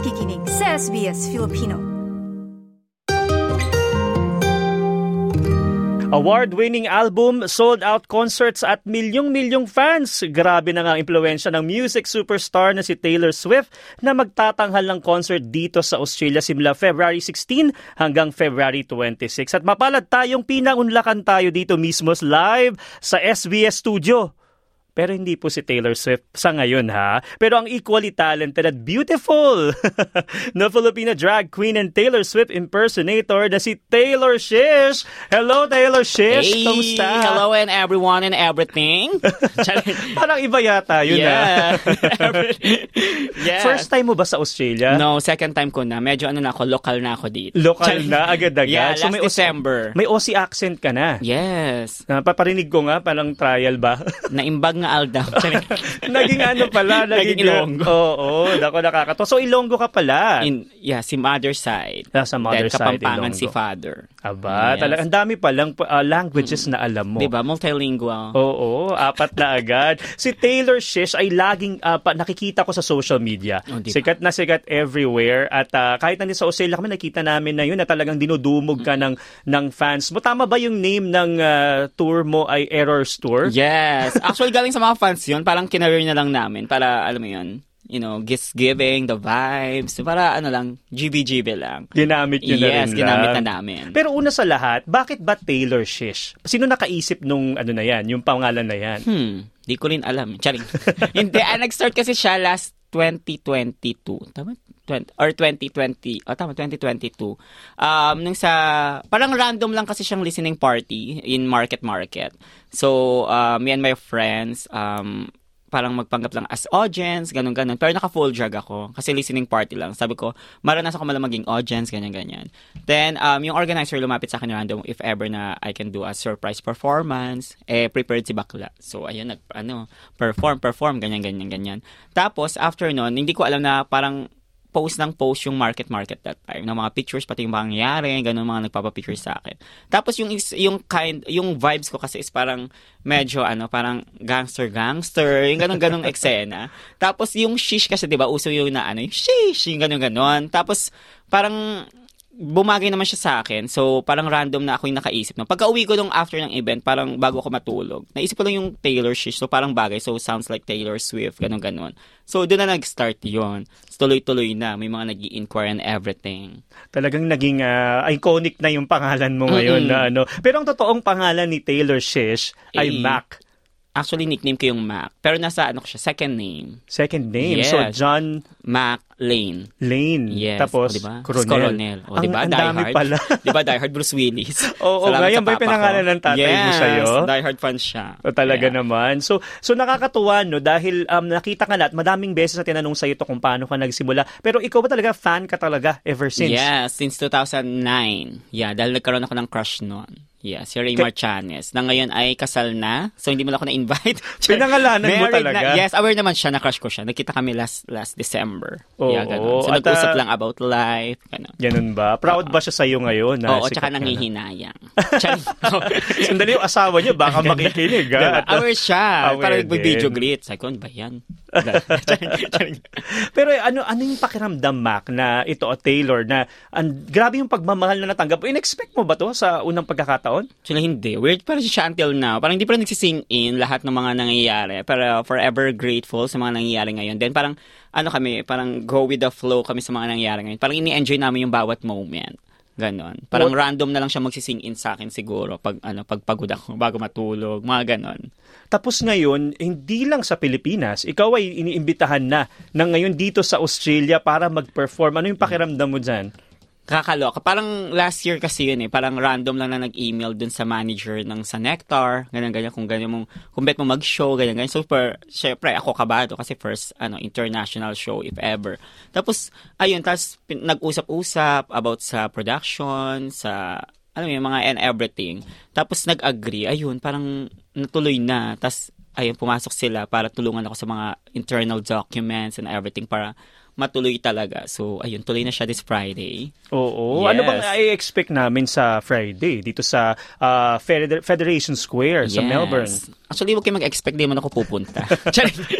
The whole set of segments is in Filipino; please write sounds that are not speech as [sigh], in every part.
nakikinig sa SBS Filipino. Award-winning album, sold-out concerts at milyong-milyong fans. Grabe na nga ang impluensya ng music superstar na si Taylor Swift na magtatanghal ng concert dito sa Australia simula February 16 hanggang February 26. At mapalad tayong pinangunlakan tayo dito mismo live sa SBS Studio. Pero hindi po si Taylor Swift sa ngayon ha. Pero ang equally talented at beautiful [laughs] na Filipina drag queen and Taylor Swift impersonator na si Taylor Shish. Hello Taylor Shish, Hey, kamusta? hello and everyone and everything. [laughs] [laughs] Parang iba yata yun yeah. ha. yeah. First time mo ba sa Australia? No, second time ko na. Medyo ano na ako, local na ako dito. Local na, agad-agad. Yeah, last may, December. may Aussie accent ka na. Yes. Napaparinig ko nga, parang trial ba? Naimbag nga Aldam. [laughs] naging ano pala, naging, Naging Ilonggo. Oo, dako nakakato. So Ilonggo ka pala. In, yeah, si mother side. Ah, sa mother Then, side, Kapampangan si Ilonggo. father. Aba, Yes. talaga. Ang dami palang uh, languages na alam mo. Diba? Multilingual. Oo, apat na agad. Si Taylor Shish ay laging uh, pa, nakikita ko sa social media. Oh, diba? Sikat na sikat everywhere at uh, kahit nandito sa Australia kami nakita namin na yun na talagang dinudumog ka ng ng fans mo. Tama ba yung name ng uh, tour mo ay Errors Tour? Yes. Actually, galing sa mga fans yun. Parang kinareer na lang namin para, alam mo yun, you know, gifts giving, the vibes. Para ano lang, GB-GB lang. Ginamit yun na rin Yes, ginamit lang. na namin. Pero una sa lahat, bakit ba Taylor Shish? Sino nakaisip nung ano na yan, yung pangalan na yan? Hmm, di ko rin alam. Charing. [laughs] Hindi, ah, nag-start kasi siya last 2022. Tama? 20, or 2020. Oh, tama, 2022. Um, nung sa, parang random lang kasi siyang listening party in Market Market. So, uh, me and my friends, um, parang magpanggap lang as audience, ganun ganun. Pero naka-full drag ako kasi listening party lang. Sabi ko, maranasan ko malang maging audience, ganyan ganyan. Then, um, yung organizer lumapit sa akin random if ever na I can do a surprise performance. Eh, prepared si Bakla. So, ayun, nag, ano, perform, perform, ganyan, ganyan, ganyan. Tapos, after nun, hindi ko alam na parang post ng post yung market market that time ng mga pictures pati yung mangyayari ganun mga nagpapa-picture sa akin. Tapos yung is- yung kind yung vibes ko kasi is parang medyo ano parang gangster gangster yung ganun ganung [laughs] eksena. Tapos yung shish kasi 'di ba uso yung na ano yung shish yung ganun ganon tapos parang bumagay naman siya sa akin. So, parang random na ako yung nakaisip. No? Pagka uwi ko nung after ng event, parang bago ako matulog, naisip ko lang yung Taylor Shish. So, parang bagay. So, sounds like Taylor Swift, ganun ganon So, doon na nag-start yon so, Tuloy-tuloy na. May mga nag inquire and everything. Talagang naging ah, iconic na yung pangalan mo ngayon Mm-mm. na ano. Pero ang totoong pangalan ni Taylor Shish ay Eh, Mac. Actually, nickname ko yung Mac. Pero nasa ano ko siya, second name. Second name. Yes. So, John Mac Lane. Lane. Yes. Tapos, o, diba? Coronel. Coronel. O, ang, diba? ang Die dami Hard. pala. [laughs] diba? Die Hard Bruce Willis. [laughs] Oo, Salamat ngayon sa ba pinangalan ng tatay mo yes, sa'yo? Die Hard fan siya. O, talaga Yeah. naman. So, so nakakatuwa, no? Dahil um, nakita ka na at madaming beses na tinanong sa'yo to kung paano ka nagsimula. Pero ikaw ba talaga fan ka talaga ever since? Yeah, since 2009. Yeah, dahil nagkaroon ako ng crush noon. Yeah, si Ray Ka- Marchanes. Na ngayon ay kasal na. So, hindi mo lang ako na-invite. [laughs] Pinangalanan mo talaga? Na, yes, aware naman siya na crush ko siya. Nakita kami last last December. Oo, yeah, ganun. So, at, nag-usap ah, lang about life. Ganun. Ganun ba? Proud ba siya sa'yo ngayon? na Oo, sikat tsaka ka na? nangihinayang. [laughs] [laughs] Sandali yung asawa niyo, baka makikinig. Diba? Ha? At- Aware siya. Aware Parang din. nag-video greet. Sabi ko, ano ba yan? Pero ano ano yung pakiramdam Mac na ito o Taylor na ang grabe yung pagmamahal na natanggap. In-expect mo ba to sa unang pagkakataon? Actually, hindi. Weird pa rin siya until now. Parang hindi pa rin nagsising in lahat ng mga nangyayari. Pero forever grateful sa mga nangyayari ngayon. Then parang, ano kami, parang go with the flow kami sa mga nangyayari ngayon. Parang ini-enjoy namin yung bawat moment. Ganon. Parang What- random na lang siya magsising in sa akin siguro pag ano pag pagod ako bago matulog, mga ganon. Tapos ngayon, hindi lang sa Pilipinas, ikaw ay iniimbitahan na na ngayon dito sa Australia para mag-perform. Ano yung pakiramdam mo dyan? Kakaloka. Parang last year kasi yun eh. Parang random lang na nag-email dun sa manager ng sa Nectar. Ganyan, ganyan. Kung ganyan mong, kung bet mo mag-show, ganyan, ganyan. Super, syempre, ako kabado kasi first, ano, international show if ever. Tapos, ayun, tapos pin- nag-usap-usap about sa production, sa, ano yung mga and everything. Tapos nag-agree. Ayun, parang natuloy na. Tapos, ayun, pumasok sila para tulungan ako sa mga internal documents and everything para matuloy talaga. So, ayun, tuloy na siya this Friday. Oo. Yes. Ano bang i-expect namin sa Friday dito sa Feder- Federation Square sa Yes. Melbourne? Actually, huwag kayo mag-expect, di man ako pupunta. [laughs] [laughs]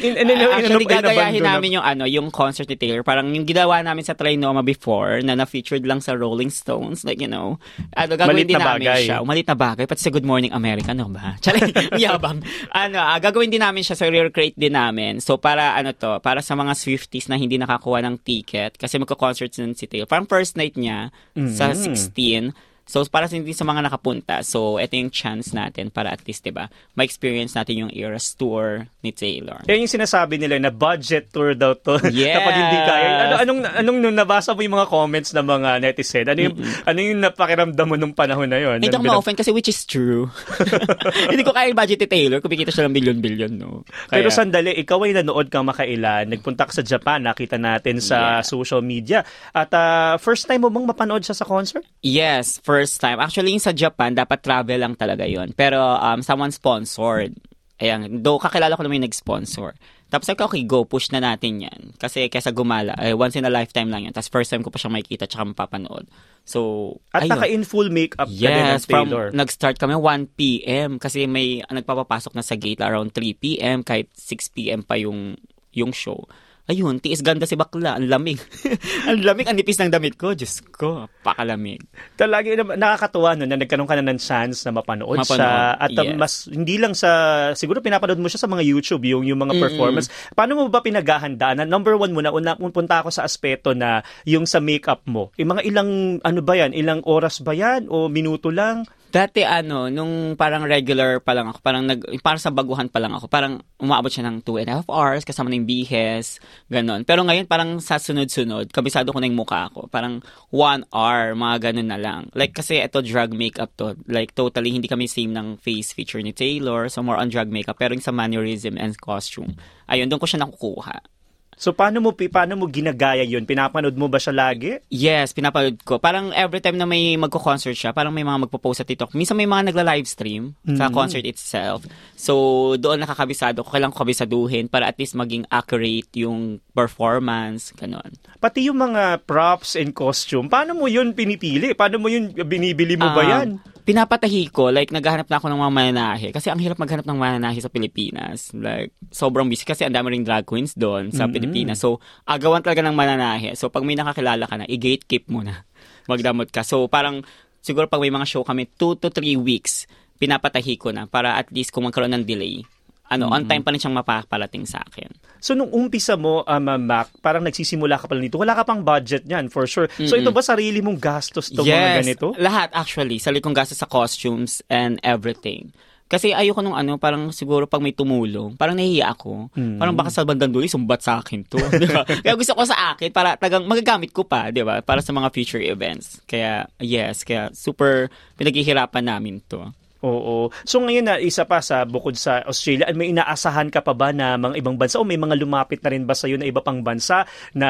In- in- in- in- Actually, in- in- gagayahin in- namin yung ano, yung concert ni Taylor. Parang yung ginawa namin sa Trinoma before, na na-featured lang sa Rolling Stones, like, you know, ano, gagawin Malit din na namin bagay. siya. Malit na bagay. Pati sa Good Morning America, no ba? [laughs] Charing, yabang. Ano, ah, gagawin din namin siya, so recreate din namin. So, para, ano to, para sa mga Swifties na hindi nakakuha ng ticket, kasi magko-concert din si Taylor. Parang first night niya, sa Mm-hmm. 16, So, para sa hindi sa mga nakapunta, so, ito yung chance natin para at least, di ba, ma-experience natin yung Eras Tour ni Taylor. Yan yung sinasabi nila na budget tour daw to. Yes. [laughs] Kapag hindi kaya. Ano, anong, anong nung nabasa mo yung mga comments ng mga netizen? Ano yung, ano yung napakiramdam mo nung panahon na yun? Hindi ako ma-offend kasi which is true. [laughs] hindi ko kaya yung budget ni Taylor, kumikita siya ng billion-billion, no? Pero Kaya- sandali, ikaw ay nanood kang makailan, nagpunta ka sa Japan, nakita natin sa Yeah. social media. At ah, first time mo bang mapanood siya sa concert? Yes, first time. Actually, sa Japan, dapat travel lang talaga yon Pero um, someone sponsored. Ayan, do kakilala ko naman yung nag-sponsor. Tapos ko, okay, go, push na natin yan. Kasi kesa gumala, eh, once in a lifetime lang yan. Tapos first time ko pa siyang makikita tsaka mapapanood. So, At ayun. naka in full makeup ka din ng Yes, from Taylor. nag-start kami 1 p.m. kasi may nagpapapasok na sa gate around 3 p.m. kahit 6 p.m. pa yung yung show. Ayun, tiis ganda si bakla. Ang lamig. [laughs] ang lamig, ang nipis ng damit ko. Diyos ko, pakalamig. Talaga na- nakakatuwa no na nagkaroon ka na ng chance na mapanood, Mapanood, siya at uh, yes. mas hindi lang sa siguro pinapanood mo siya sa mga YouTube yung yung mga performance. Paano mo ba pinaghahandaan? Na number one muna una punta ako sa aspeto na yung sa makeup mo. Yung mga ilang ano ba yan? Ilang oras ba yan o minuto lang? Dati ano, nung parang regular pa lang ako, parang nag, parang sa baguhan pa lang ako, parang umaabot siya ng 2 and a half hours, kasama yung bihes, ganon. Pero ngayon, parang sa sunod-sunod, kabisado ko na yung mukha ko. Parang 1 hour, mga ganon na lang. Like, kasi ito drug makeup to. Like, totally, hindi kami same ng face feature ni Taylor, so more on drug makeup. Pero yung sa mannerism and costume, ayun, doon ko siya nakukuha. So paano mo paano mo ginagaya yun? Pinapanood mo ba siya lagi? Yes, pinapanood ko. Parang every time na may magko-concert siya, parang may mga magpo-post sa TikTok. Minsan may mga nagla-livestream sa concert itself. So, doon nakakabisado ko. Kailangan ko kabisaduhin para at least maging accurate yung performance. Ganon. Pati yung mga props and costume, paano mo yun pinipili? Paano mo yun binibili mo ba Um, yan? Pinapatahi ko, like, naghahanap na ako ng mga mananahe. Kasi ang hirap maghanap ng mananahe sa Pilipinas. Like, sobrang busy. Kasi ang dami ring drag queens doon sa Pilipinas. So, agawan talaga ng mananahe. So, pag may nakakilala ka na, i-gatekeep mo na. [laughs] Magdamot ka. So, parang, siguro pag may mga show kami, 2 to 3 weeks, pinapatahi ko na para at least kung magkaroon ng delay, ano, on time pa rin siyang mapapalating sa akin. So nung umpisa mo, um, Mac, parang nagsisimula ka pa lang dito, wala ka pang budget niyan, for sure. So ito ba sarili mong gastos to mga ganito? lahat actually. Sarili kong gastos sa costumes and everything. Kasi ayoko nung ano, parang siguro pag may tumulong, parang nahihiya ako. Hmm. Parang baka sa bandang dulo, sumbat sa akin to. [laughs] di ba? Kaya gusto ko sa akin, para tagang magagamit ko pa, di ba? Para sa mga future events. Kaya, yes, kaya super pinaghihirapan namin to. Oo. So ngayon na isa pa sa bukod sa Australia, may inaasahan ka pa ba na mga ibang bansa o may mga lumapit na rin ba sa na iba pang bansa na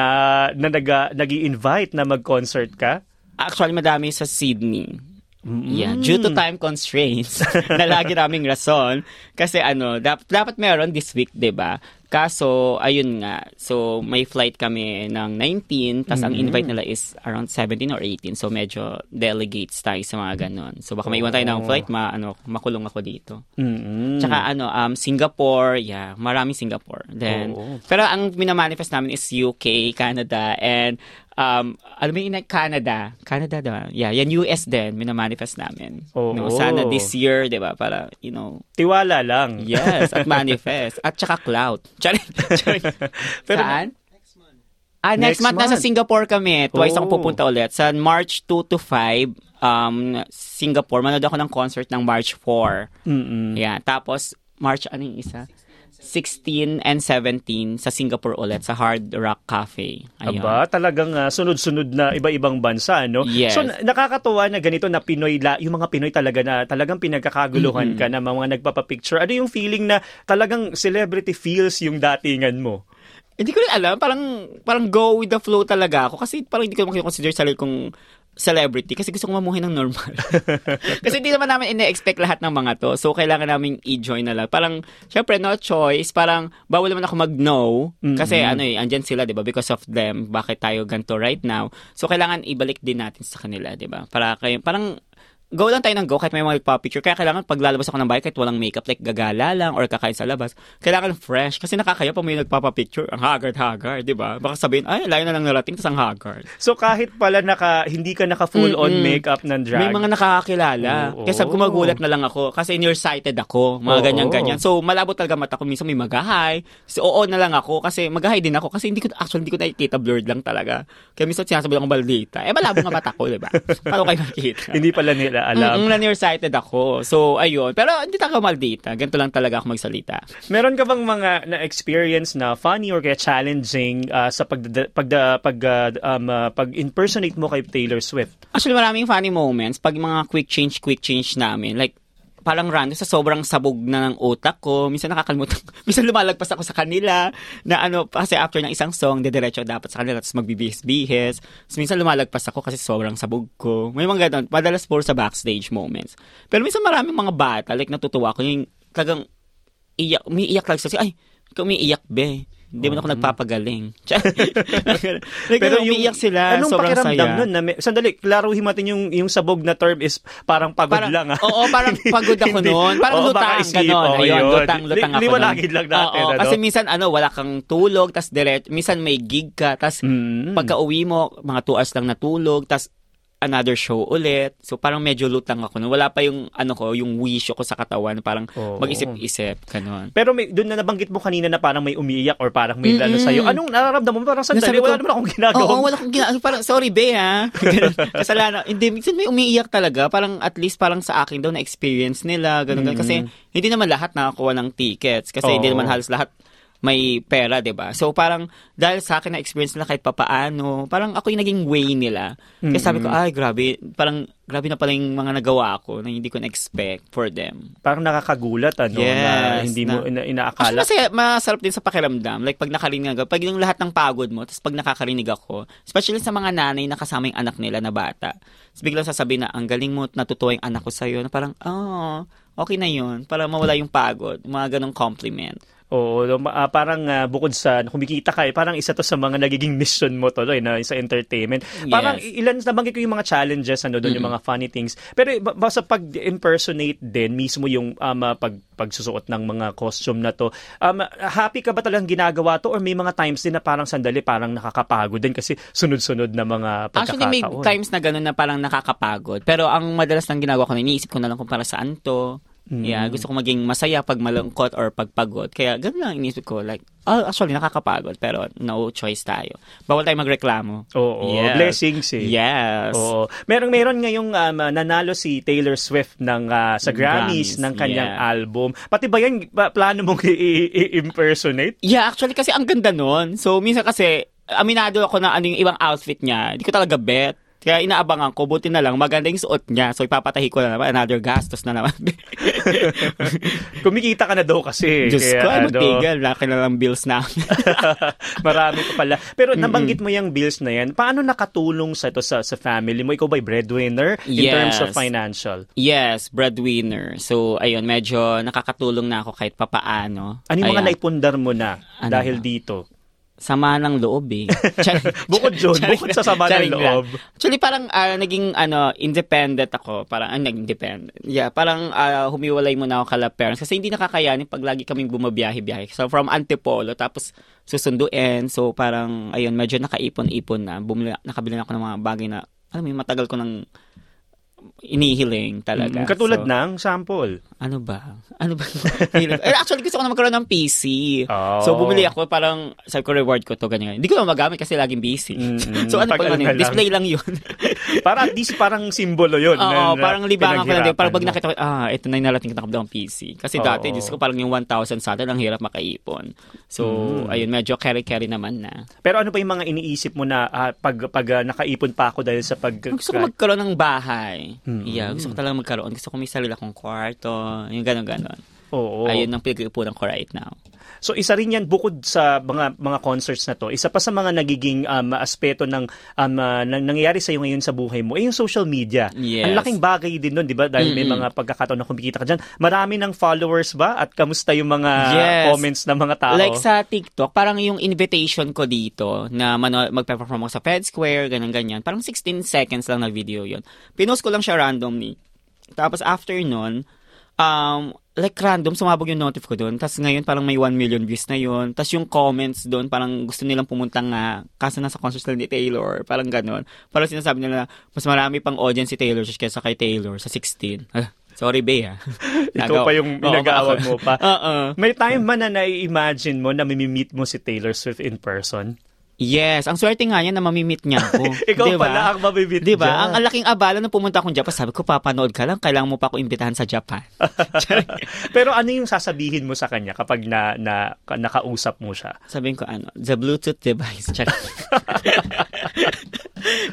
na nag nag-i-invite na mag-concert ka? Actually, madami sa Sydney. Yeah, due to time constraints [laughs] na lagi naming rason. Kasi ano, dap- dapat meron this week, 'di ba? Kaso, ayun nga. So, may flight kami ng 19, tas ang invite nila is around 17 or 18. So, medyo delegates tayo sa mga ganon. So, baka maiwan tayo ng flight, ma, ano, makulong ako dito. Mm-mm. Tsaka ano, um, Singapore, yeah, marami Singapore. Then, Oo. pero ang minamanifest namin is UK, Canada, and um, alam mo yun, Canada, Canada, diba? Yeah, yan US din, minamanifest namin. Oo. No, sana this year, diba, para, you know, Tiwala lang. yes, at [laughs] manifest. At tsaka cloud. Charing, charing. [laughs] Pero- Saan? Ah, next, Next month, nasa month. Singapore kami. Twice Oh. ako pupunta ulit. Sa March 2 to 5, um, Singapore. Manood ako ng concert ng March 4. Mm-mm. Yeah. Tapos, March, ano yung isa? 16 and 17 sa Singapore ulit, sa Hard Rock Cafe. Ayun. Aba, talagang ah, sunod-sunod na iba-ibang bansa, no? Yes. So, na- nakakatuwa na ganito na Pinoy, la, yung mga Pinoy talaga na talagang pinagkakaguluhan ka na mga nagpapapicture. Ano yung feeling na talagang celebrity feels yung datingan mo? Hindi ko rin alam, parang parang go with the flow talaga ako kasi parang hindi ko naman consider sarili kong celebrity kasi gusto kong mamuhay ng normal. [laughs] kasi hindi naman namin ina-expect lahat ng mga to. So, kailangan namin i-join na lang. Parang, syempre, no choice. Parang, bawal naman ako mag-no. Kasi, ano eh, andyan sila, di ba? Because of them, bakit tayo ganito right now. So, kailangan ibalik din natin sa kanila, di ba? Para kayo, parang, go lang tayo ng go kahit may mga picture Kaya kailangan pag lalabas ako ng bahay kahit walang makeup, like gagala lang or kakain sa labas, kailangan fresh. Kasi nakakaya pa may nagpapapicture, ang haggard-haggard, di ba? Baka sabihin, ay, layo na lang narating, tas ang haggard. So kahit pala naka, hindi ka naka full on Mm-mm. makeup ng drag. May mga nakakakilala. Oo. Kaya sabi ko magulat na lang ako kasi nearsighted ako. Mga ganyan-ganyan. So, malabo talaga mata ko. Minsan may magahay. So, oo na lang ako kasi magahay din ako kasi hindi ko, actually, hindi ko nakikita. Blurred lang talaga. Kaya minsan sinasabi akong baldita. Eh, malabo nga mata ko, di ba? [laughs] Paano kayo makikita? hindi pala nila alam. Mm, na nearsighted ako. So, ayun. Pero hindi talaga maldita. Ganito lang talaga ako magsalita. Meron ka bang mga na-experience na funny or kaya challenging ah, sa pag pag pag ah, um, ah, pag-impersonate mo kay Taylor Swift? Actually, maraming funny moments pag mga quick change, quick change namin. Like, parang random sa sobrang sabog na ng utak ko. Minsan nakakalimutan. [laughs] Minsan lumalagpas ako sa kanila na ano, kasi after ng isang song, dediretso dapat sa kanila, tapos magbibihis-bihis. So, minsan lumalagpas ako kasi sobrang sabog ko. May mga ganun. Madalas po sa backstage moments. Pero minsan maraming mga bata, like natutuwa ko yung kagang iyak, umiiyak lang sila. Ay, ikaw umiiyak, be. Hindi mo na ako nagpapagaling. [laughs] like, Pero umiiyak sila. Anong sobrang pakiramdam saya. nun? Na may, sandali, klaruhin natin yung, yung sabog na term is parang pagod Parang- lang. ah. Oo, parang [laughs] pagod ako noon. Parang Oo, lutang, isip, oo, Ayun, yun. lutang, lutang Li- ako liwanagin lang natin, Oo, ano? kasi minsan, ano, wala kang tulog, tas direct, minsan may gig ka, tas Mm. pagka uwi mo, mga 2 hours lang natulog, tas another show ulit. So parang medyo lutang ako. noon. Wala pa yung ano ko, yung wish ko sa katawan, parang Oo. mag-isip-isip, ganon. Pero may, doon na nabanggit mo kanina na parang may umiiyak or parang may lalo sa'yo. Anong nararamdaman mo? Parang sandali, wala naman akong ginagawa. Oo, wala akong ginagawa. Parang, sorry, be, ha? [laughs] Kasalanan. Hindi, minsan may umiiyak talaga. Parang, at least, parang sa akin daw, na-experience nila. Ganun, ganun. Kasi, hindi naman lahat nakakuha ng tickets. Kasi, hindi Oo. naman halos lahat may pera, 'di ba? So parang dahil sa akin na experience nila kahit papaano, parang ako yung naging way nila. Kaya sabi ko, ay grabe, parang grabe na pala yung mga nagawa ko na hindi ko na-expect for them. Parang nakakagulat, ano, na Yes, hindi mo ina- Actually, inaakala. kasi masarap din sa pakiramdam. Like, pag nakarinig ako, pag yung lahat ng pagod mo, tapos pag nakakarinig ako, especially sa mga nanay na kasama yung anak nila na bata, tapos biglang sasabihin na, ang galing mo, natutuwa yung anak ko sa'yo, na parang, oh, okay na yun, para mawala yung pagod, mga ganong compliment. Oo, ah, parang ah, bukod sa kumikita ka, eh, parang isa to sa mga nagiging mission mo to, eh, na, sa entertainment. Parang Yes. ilan, nabanggit ko yung mga challenges, ano, doon yung mga funny things. Pero eh, ba- basta pag-impersonate din, mismo yung um, ah, pag, pagsusuot ng mga costume na to, um, happy ka ba talagang ginagawa to or may mga times din na parang sandali, parang nakakapagod din kasi sunod-sunod na mga Actually, may pagkakataon? times na gano'n na parang nakakapagod. Pero ang madalas nang ginagawa ko na, iniisip ko na lang kung para saan to. Yeah, gusto ko maging masaya pag malungkot or pag pagod. Kaya gano'n lang iniisip ko. Like, oh, actually, nakakapagod. Pero no choice tayo. Bawal tayo magreklamo. Oo, Yes. blessings eh. Yes. Oo. Meron meron ngayong um, nanalo si Taylor Swift ng ah, sa Grammys, Grammys, ng kanyang yeah. album. Pati ba yan ba, plano mong i-impersonate? Yeah, actually kasi ang ganda nun. So, minsan kasi, aminado ako na ano yung ibang outfit niya. Hindi ko talaga bet. Kaya inaabangan ko, buti na lang, maganda yung suot niya. So, ipapatahi ko na naman. Another gastos na naman. [laughs] Kumikita ka na daw kasi. Diyos Kaya ko, ay ano, magtigil. Laki na lang bills na. [laughs] Marami pa pala. Pero nabanggit mo yung bills na yan. Paano nakatulong sa ito sa, sa family mo? Ikaw ba'y breadwinner in Yes. terms of financial? yes, breadwinner. So, ayun, medyo nakakatulong na ako kahit papaano. Ano yung mga naipundar mo na Ano dahil ba? dito? Sama ng loob eh. [laughs] Charing- Bukod charing bukod sa sama ng loob. Actually, parang ah, naging ano, independent ako. Parang, ah, naging independent. Yeah, parang ah, humiwalay muna ako kala parents. Kasi hindi nakakayanin pag lagi kaming bumabiyahe-biyahe. So, from Antipolo, tapos susunduin. So, parang, ayun, medyo nakaipon-ipon na. Bumili, nakabili na ako ng mga bagay na, alam mo, matagal ko nang inihiling talaga. Mm, Katulad So, ng sample. ano ba? Ano ba? [laughs] eh, actually, gusto ko na magkaroon ng PC. Oh. So, bumili ako, parang, sabi ko, reward ko to, ganyan. Hindi ko na magamit kasi laging busy. Mm-mm. [laughs] so, ano pa ano lang. Display lang yun. [laughs] Para at least parang simbolo yun. Oo, na- parang libangan ko na din. Parang pag nakita ko, ah, ito na yung narating ko na ng PC. Kasi Oo. dati, Diyos ko, parang yung 1,000 sa atin, ang hirap makaipon. So, Mm. ayun, medyo carry-carry naman na. Pero ano pa yung mga iniisip mo na ah, pag, pag ah, nakaipon pa ako dahil sa pag... Gusto ko magkaroon ng bahay. Mm. Yeah, gusto ko talaga magkaroon. Gusto ko may sarili akong kwarto. Yung gano'n-gano'n. Oo. Ayun ang pinag-iipunan ko right now. So isa rin yan bukod sa mga mga concerts na to. Isa pa sa mga nagiging um, aspeto ng um, uh, nang- nangyayari sa iyo ngayon sa buhay mo ay yung social media. Yes. Ang laking bagay din nun, 'di ba? Dahil may mga pagkakataon na kumikita ka diyan. Marami ng followers ba at kamusta yung mga Yes. comments ng mga tao? Like sa TikTok, parang yung invitation ko dito na mano- magpe-perform ako sa Fed Square, ganyan-ganyan. Parang 16 seconds lang na video yon Pinost ko lang siya randomly. Tapos after nun, um, like random, sumabog yung notif ko doon. Tapos ngayon parang may 1 million views na yun. Tapos yung comments doon, parang gusto nilang pumunta nga, kaso nasa concert lang ni Taylor, parang ganon. Parang sinasabi nila, mas marami pang audience si Taylor kaysa kay Taylor sa 16. Ah, sorry, Bea. [laughs] Ikaw pa yung pinag-aawag mo pa. [laughs] Oo. May time man na nai-imagine mo na mimi-meet mo si Taylor Swift in person? Yes, ang swerte nga niya na mamimit niya ako. [laughs] Ikaw Diba? pala ang mamimit Di ba? dyan. Ang, ang laking abala nung pumunta akong Japan, sabi ko, papanood ka lang, kailangan mo pa ako imbitahan sa Japan. [laughs] Pero ano yung sasabihin mo sa kanya kapag na, na nakausap mo siya? Sabihin ko, ano, the Bluetooth device. [laughs]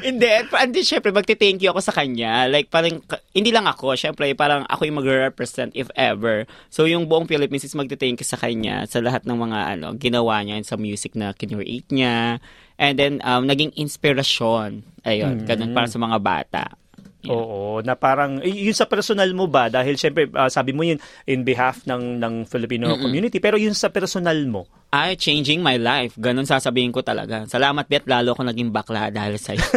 Hindi, hindi, syempre, magti-thank you ako sa kanya. Like, parang, hindi lang ako, syempre, parang ako yung mag-represent if ever. So, yung buong Philippines is magti-thank you sa kanya sa lahat ng mga, ano, ginawa niya sa music na kinreate niya. And then, um, naging inspirasyon. Ayun, ganun, para sa mga bata. Yeah. Oo, na parang yun sa personal mo ba dahil syempre ah, sabi mo yun in behalf ng ng Filipino community pero yun sa personal mo. Ay, changing my life. Ganun sasabihin ko talaga. Salamat, Bet. Lalo ako naging bakla dahil sa'yo. [laughs]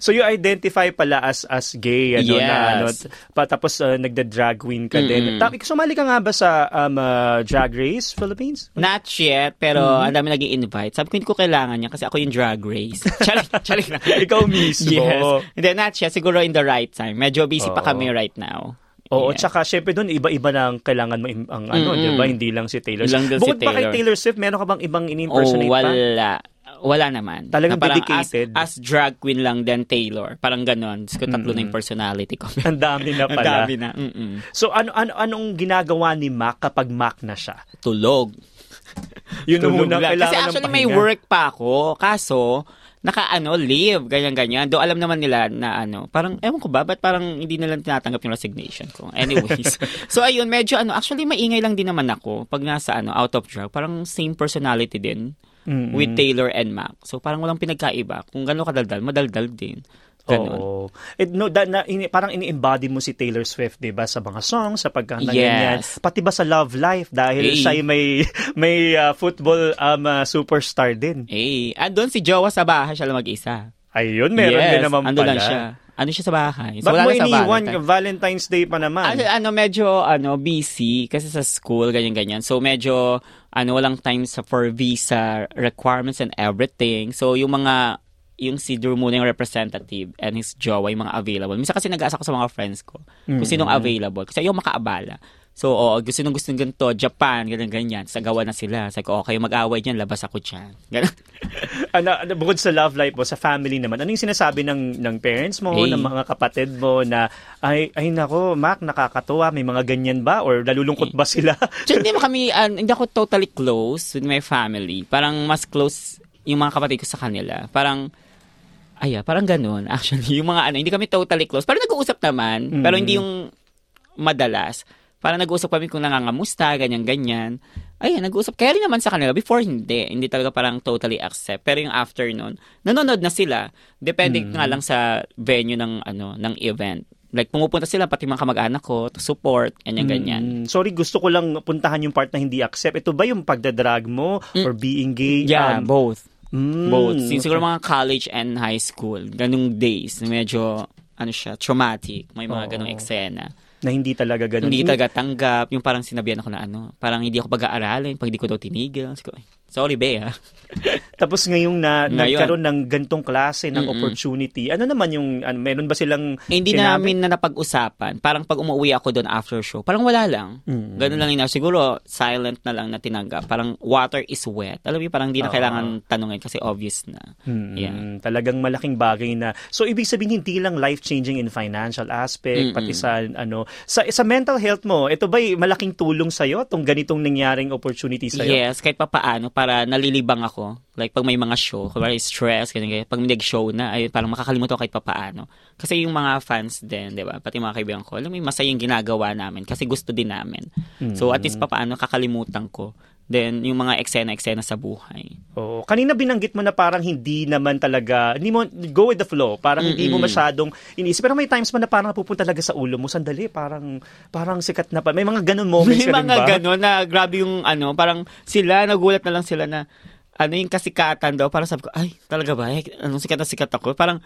So you identify pala as as gay ano na Yes. ano t- pa, tapos ah, nagda-drag queen ka din. Ta- sumali ka nga ba sa um, ah, Drag Race Philippines? Not yet, pero ang dami naging invite. Sabi ko, hindi ko kailangan niya kasi ako yung drag race. charik, charik na. Ikaw mismo. Yes. Hindi, not yet. Siguro in the right time. Medyo busy pa Oo. kami right now. Oo, Yeah. tsaka syempre doon iba-iba na ang kailangan mo ang ano, Mm-mm. 'di ba? Hindi lang si Taylor. Lang din si Bukod pa kay Taylor. Taylor Swift, meron ka bang ibang Oh, in-impersonate pa? wala. Wala naman. Talagang Na parang dedicated. As, as drag queen lang din Taylor. Parang ganon. Tapos ko tatlo na yung personality ko. [laughs] Ang dami na Ang pala. dami na. Mm-mm. So ano ano anong ginagawa ni Mac kapag Mac na siya? Tulog. [laughs] Yun Tulog unang lang. kailangan Kasi actually may work pa ako. Kaso, naka ano, leave, ganyan-ganyan. Do alam naman nila na ano, parang, ewan ko ba, ba't parang hindi nila tinatanggap yung resignation ko? Anyways. [laughs] so ayun, medyo ano, actually maingay lang din naman ako pag nasa ano, out of drag. Parang same personality din Mm-mm. with Taylor and Mac. So parang walang pinagkaiba. Kung gano'n kadaldal, madaldal din. Ganon. Oo. It, no, da, na, ini, parang ini-embody mo si Taylor Swift, 'di ba, sa mga songs, sa pagkanta Yes. ganyan. Pati ba sa love life dahil Eh. siya ay may [laughs] may uh, football um, uh, superstar din. Eh, andun si Jowa sa bahay, siya lang mag-isa. Ayun, meron yes, din naman ando pala. lang siya. Ano siya sa bahay? Ba't wala mo iniwan Valentine's. Valentine's Day pa naman? Ano, ano, medyo, ano, busy kasi sa school, ganyan-ganyan. So, medyo, ano, walang time sa for visa requirements and everything. So, yung mga, yung si Drew muna yung representative and his jowa, yung mga available. Minsan kasi nag-aasa ko sa mga friends ko kung sinong available. Kasi ayaw makaabala. So, oo, gusto nung gusto ng ganito, Japan, ganyan-ganyan. Sa gawa na sila. Sabi ko, okay, mag-away niyan, labas ako dyan. [laughs] Ganun. ano, ano, bukod sa love life mo, sa family naman, ano yung sinasabi ng, ng parents mo, Eh. ng mga kapatid mo na, ay, ay nako, Mac, nakakatuwa, may mga ganyan ba? Or nalulungkot ba sila? [laughs] So, hindi mo kami, ah, hindi ako totally close with my family. Parang mas close yung mga kapatid ko sa kanila. Parang, ay, ah, parang ganun. [laughs] Actually, yung mga ano, hindi kami totally close. Parang nag-uusap naman, pero hindi yung madalas. Parang nag-uusap kami kung nangangamusta, ganyan-ganyan. Ayun, nag-uusap. Kaya rin naman sa kanila. Before, hindi. Hindi talaga parang totally accept. Pero yung after nun, nanonood na sila. Depende nga lang sa venue ng, ano, ng event. Like, pumupunta sila, pati mga kamag-anak ko, to support, ganyan-ganyan. Mm, sorry, gusto ko lang puntahan yung part na hindi accept. Ito ba yung pagdadrag mo or being gay? Mm. Yeah, Um, both. Mm, Both. Sin siguro mga college and high school. Ganung days medyo, ano siya, traumatic. May mga Oo. ganung eksena. Na hindi talaga ganun. Hindi talaga tanggap. Yung parang sinabihan ako na ano, parang hindi ako pag-aaralin pag di ko daw tinigil. "Ay, sorry, Bea. [laughs] Tapos ngayong na, Ngayon. nagkaroon ng gantong klase ng Mm-mm. opportunity, ano naman yung, ano, meron ba silang Eh, hindi sinabi? namin na napag-usapan. Parang pag umuwi ako doon after show, parang wala lang. Mm. Ganun lang yun. Siguro, silent na lang na tinanggap. Parang water is wet. Alam mo, parang hindi na Oo. kailangan tanungin kasi obvious na. Mm, Yeah. Talagang malaking bagay na. So ibig sabihin hindi lang life-changing in financial aspect, Mm-mm. pati sa ano, sa sa mental health mo. Ito ba malaking tulong sa iyo tong ganitong nangyaring opportunity sa iyo? Yes, kahit pa paano, para nalilibang ako. Like, pag may mga show, kumari stress, ganyan, ganyan. Pag may show na, ay parang makakalimutan ko kahit papaano. Kasi yung mga fans din, di ba? Pati mga kaibigan ko, alam mo, yung masayang ginagawa namin kasi gusto din namin. So, at least papaano, kakalimutan ko. Then, yung mga eksena-eksena sa buhay. Oo. Kanina binanggit mo na parang hindi naman talaga, hindi mo, go with the flow. Parang hindi mo masyadong iniisip. Pero may times mo na parang napupunta talaga sa ulo mo. Sandali, parang, parang sikat na pa. May mga ganun moments May ka rin mga ba? gano'n na grabe yung ano, parang sila, nagulat na lang sila na ano yung kasikatan daw. Parang sabi ko, ay, talaga ba? Eh, Anong sikat na sikat ako? Parang,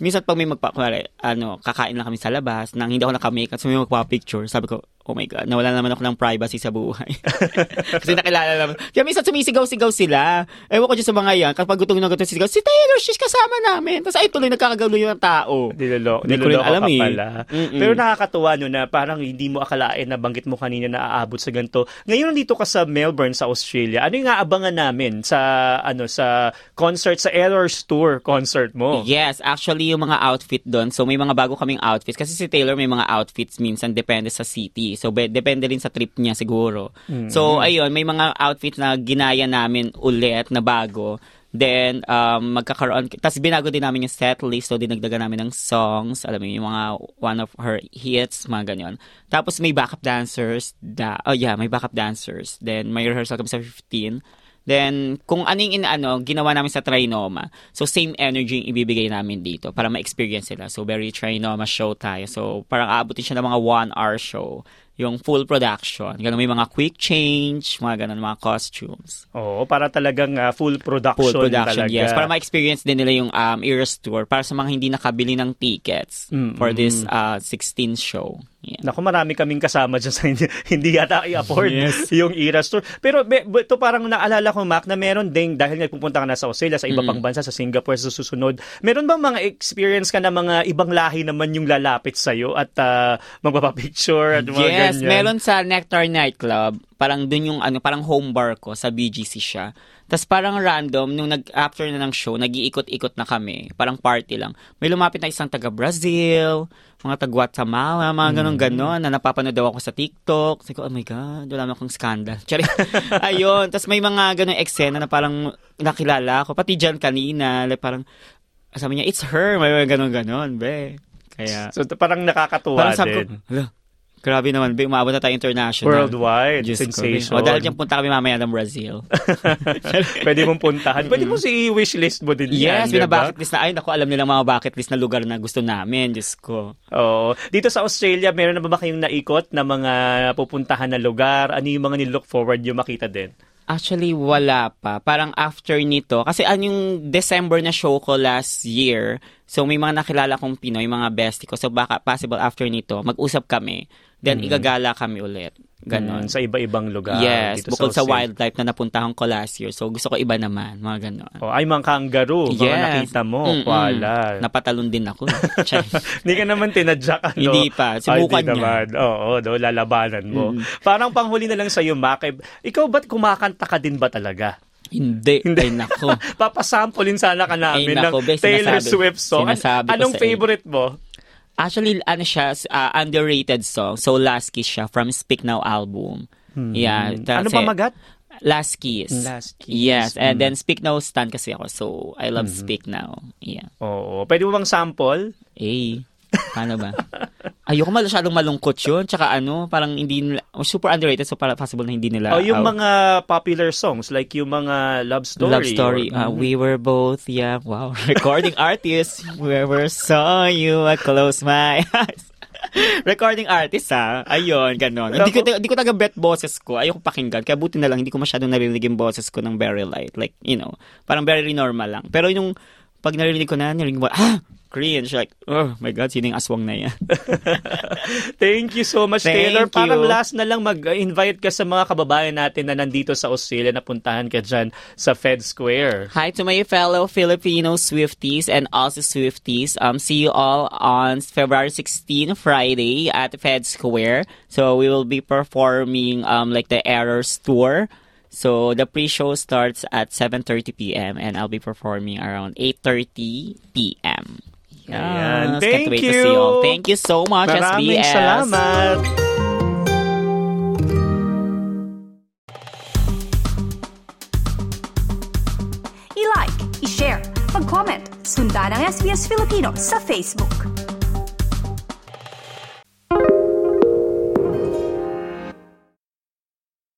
minsan pag may magpa, kunwari, ano, kakain lang kami sa labas, nang hindi ako naka-makeup, so may magpa-picture, sabi ko, oh my God, nawala naman ako ng privacy sa buhay. [laughs] Kasi nakilala naman. Kaya minsan sumisigaw-sigaw sila. Ewan ko dyan sa mga yan, kapag gutong na gutong sisigaw, si Taylor, she's kasama namin. Tapos ay, tuloy nagkakagulo yung tao. Nilolo, Hindi ko rin alam eh. pala. Mm-mm. Pero nakakatuwa no na parang hindi mo akalain na banggit mo kanina na aabot sa ganito. Ngayon nandito ka sa Melbourne sa Australia. Ano yung aabangan namin sa ano sa concert sa Errors Tour concert mo? Yes, actually yung mga outfit doon. So may mga bago kaming outfits kasi si Taylor may mga outfits minsan depende sa city. So be- depende rin sa trip niya siguro. So ayun, may mga outfits na ginaya namin ulit na bago. Then, um, magkakaroon, tapos binago din namin yung set list, so dinagdagan namin ng songs, alam mo yun, yung mga one of her hits, mga ganyan. Tapos may backup dancers, da, oh yeah, may backup dancers. Then, may rehearsal kami sa 15. Then, kung anong in, ano, ginawa namin sa Trinoma, so same energy yung ibibigay namin dito para ma-experience sila. So, very Trinoma show tayo. So, parang aabutin siya ng mga one-hour show. Yung full production. Ganun, may mga quick change, mga ganun, mga costumes. Oo, para talagang ah, full production, Full production, talaga. yes. Para ma-experience din nila yung um, Eras Tour para sa mga hindi nakabili ng tickets for this uh, 16 show. Yeah. Naku, marami kaming kasama dyan sa hindi, [laughs] hindi yata i-afford Yes. yung Eras Tour. Pero be, ito parang naalala ko, Mac, na meron ding, dahil nga pupunta ka na sa Australia, sa iba pang bansa, sa Singapore, sa susunod, meron bang mga experience ka na mga ibang lahi naman yung lalapit sa'yo at uh, magpapapicture at mga Yes, ganyan? meron sa Nectar Nightclub. Parang dun yung ano, parang home bar ko sa BGC siya. Tapos parang random, nung nag, after na ng show, nag-iikot-ikot na kami. Parang party lang. May lumapit na isang taga-Brazil, mga taga-Guatemala, mga ganon-ganon, na napapanood daw ako sa TikTok. Sabi ko, oh my God, wala naman akong scandal. [laughs] Ayun. Tapos may mga ganong eksena na parang nakilala ako. Pati dyan kanina, like parang, sabi niya, it's her. May mga ganon-ganon, be. Kaya, So, parang nakakatuwa parang sabi ko, din. hala, grabe naman, be, umabot na tayo international. Worldwide, ko, be. sensation. O, dahil dyan punta kami mamaya ng Brazil. [laughs] Pwede mong puntahan. Pwede mo si wishlist mo din yan, yes, di ba? binabucket list na, ay, naku, alam nila mga bucket list na lugar na gusto namin, Diyos ko. Oo. Dito sa Australia, meron na ba ba kayong naikot na mga pupuntahan na lugar? Ano yung mga nilook forward yung makita din? Actually, wala pa. Parang after nito, kasi ano yung December na show ko last year, so may mga nakilala kong Pinoy, mga bestie ko, so baka possible after nito, mag-usap kami, then igagala kami ulit. Ganon. Mm, sa iba-ibang lugar. yes, dito bukod sa, Australia. wildlife na napuntahan ko last year, so gusto ko iba naman, mga ganon. Oh, ay, mga kangaroo. Mga nakita mo. Mm-mm. Wala. Napatalon din ako. [laughs] [laughs] Hindi ka naman tinadyak, ano? Hindi pa. Ay, hindi niya. naman. Oo, do, lalabanan mo. Parang panghuli na lang sa'yo, Mac. eh, Ikaw ba't kumakanta ka din ba talaga? Hindi. [laughs] Ay, nako. Papasampolin sana ka namin Ay, nako, ng be, Taylor sinasabi- Swift song. Sinasabi Anong sa favorite mo? Actually, ano siya, uh, underrated song. So, Last Kiss siya from Speak Now album. Yeah. Ano pa magat? Last Kiss. Last Kiss. Yes. And then Speak Now stand kasi ako. So, I love Mm-hmm. Speak Now. Yeah. Oo. Pwede mo bang sample? Eh, paano ba? Ayoko masyadong malungkot yun. Tsaka ano, parang hindi nila, super underrated. So, para possible na hindi nila. oh, yung out. mga popular songs, like yung mga love story. Love story. or- Uh, we were both, yeah, wow. [laughs] Recording artists. Whoever saw you, I close my [laughs] eyes. Recording artist, ha? Ayun, ganon. Hindi ko, hindi ko taga bet boses ko. Ayoko pakinggan. Kaya buti na lang, hindi ko masyadong narinig yung boses ko ng very light. Like, you know, parang very normal lang. Pero yung, pag narinig ko na, narinig mo, ah, cringe. Like, oh my God, sino yung aswang na yan? [laughs] Thank you so much, Thank Taylor. Parang you. last na lang mag-invite ka sa mga kababayan natin na nandito sa Australia na puntahan ka dyan sa Fed Square. Hi to my fellow Filipino Swifties and also Swifties. Um, see you all on February 16, Friday at Fed Square. So we will be performing um like the Errors tour. So the pre-show starts at 7:30 p.m. and I'll be performing around 8:30 p.m. Yeah, Thank Can't wait you. to see you all. Thank you so much, Maraming SBS. salamat. I-like, i-share, mag-comment, sundan ang SBS Filipino sa Facebook.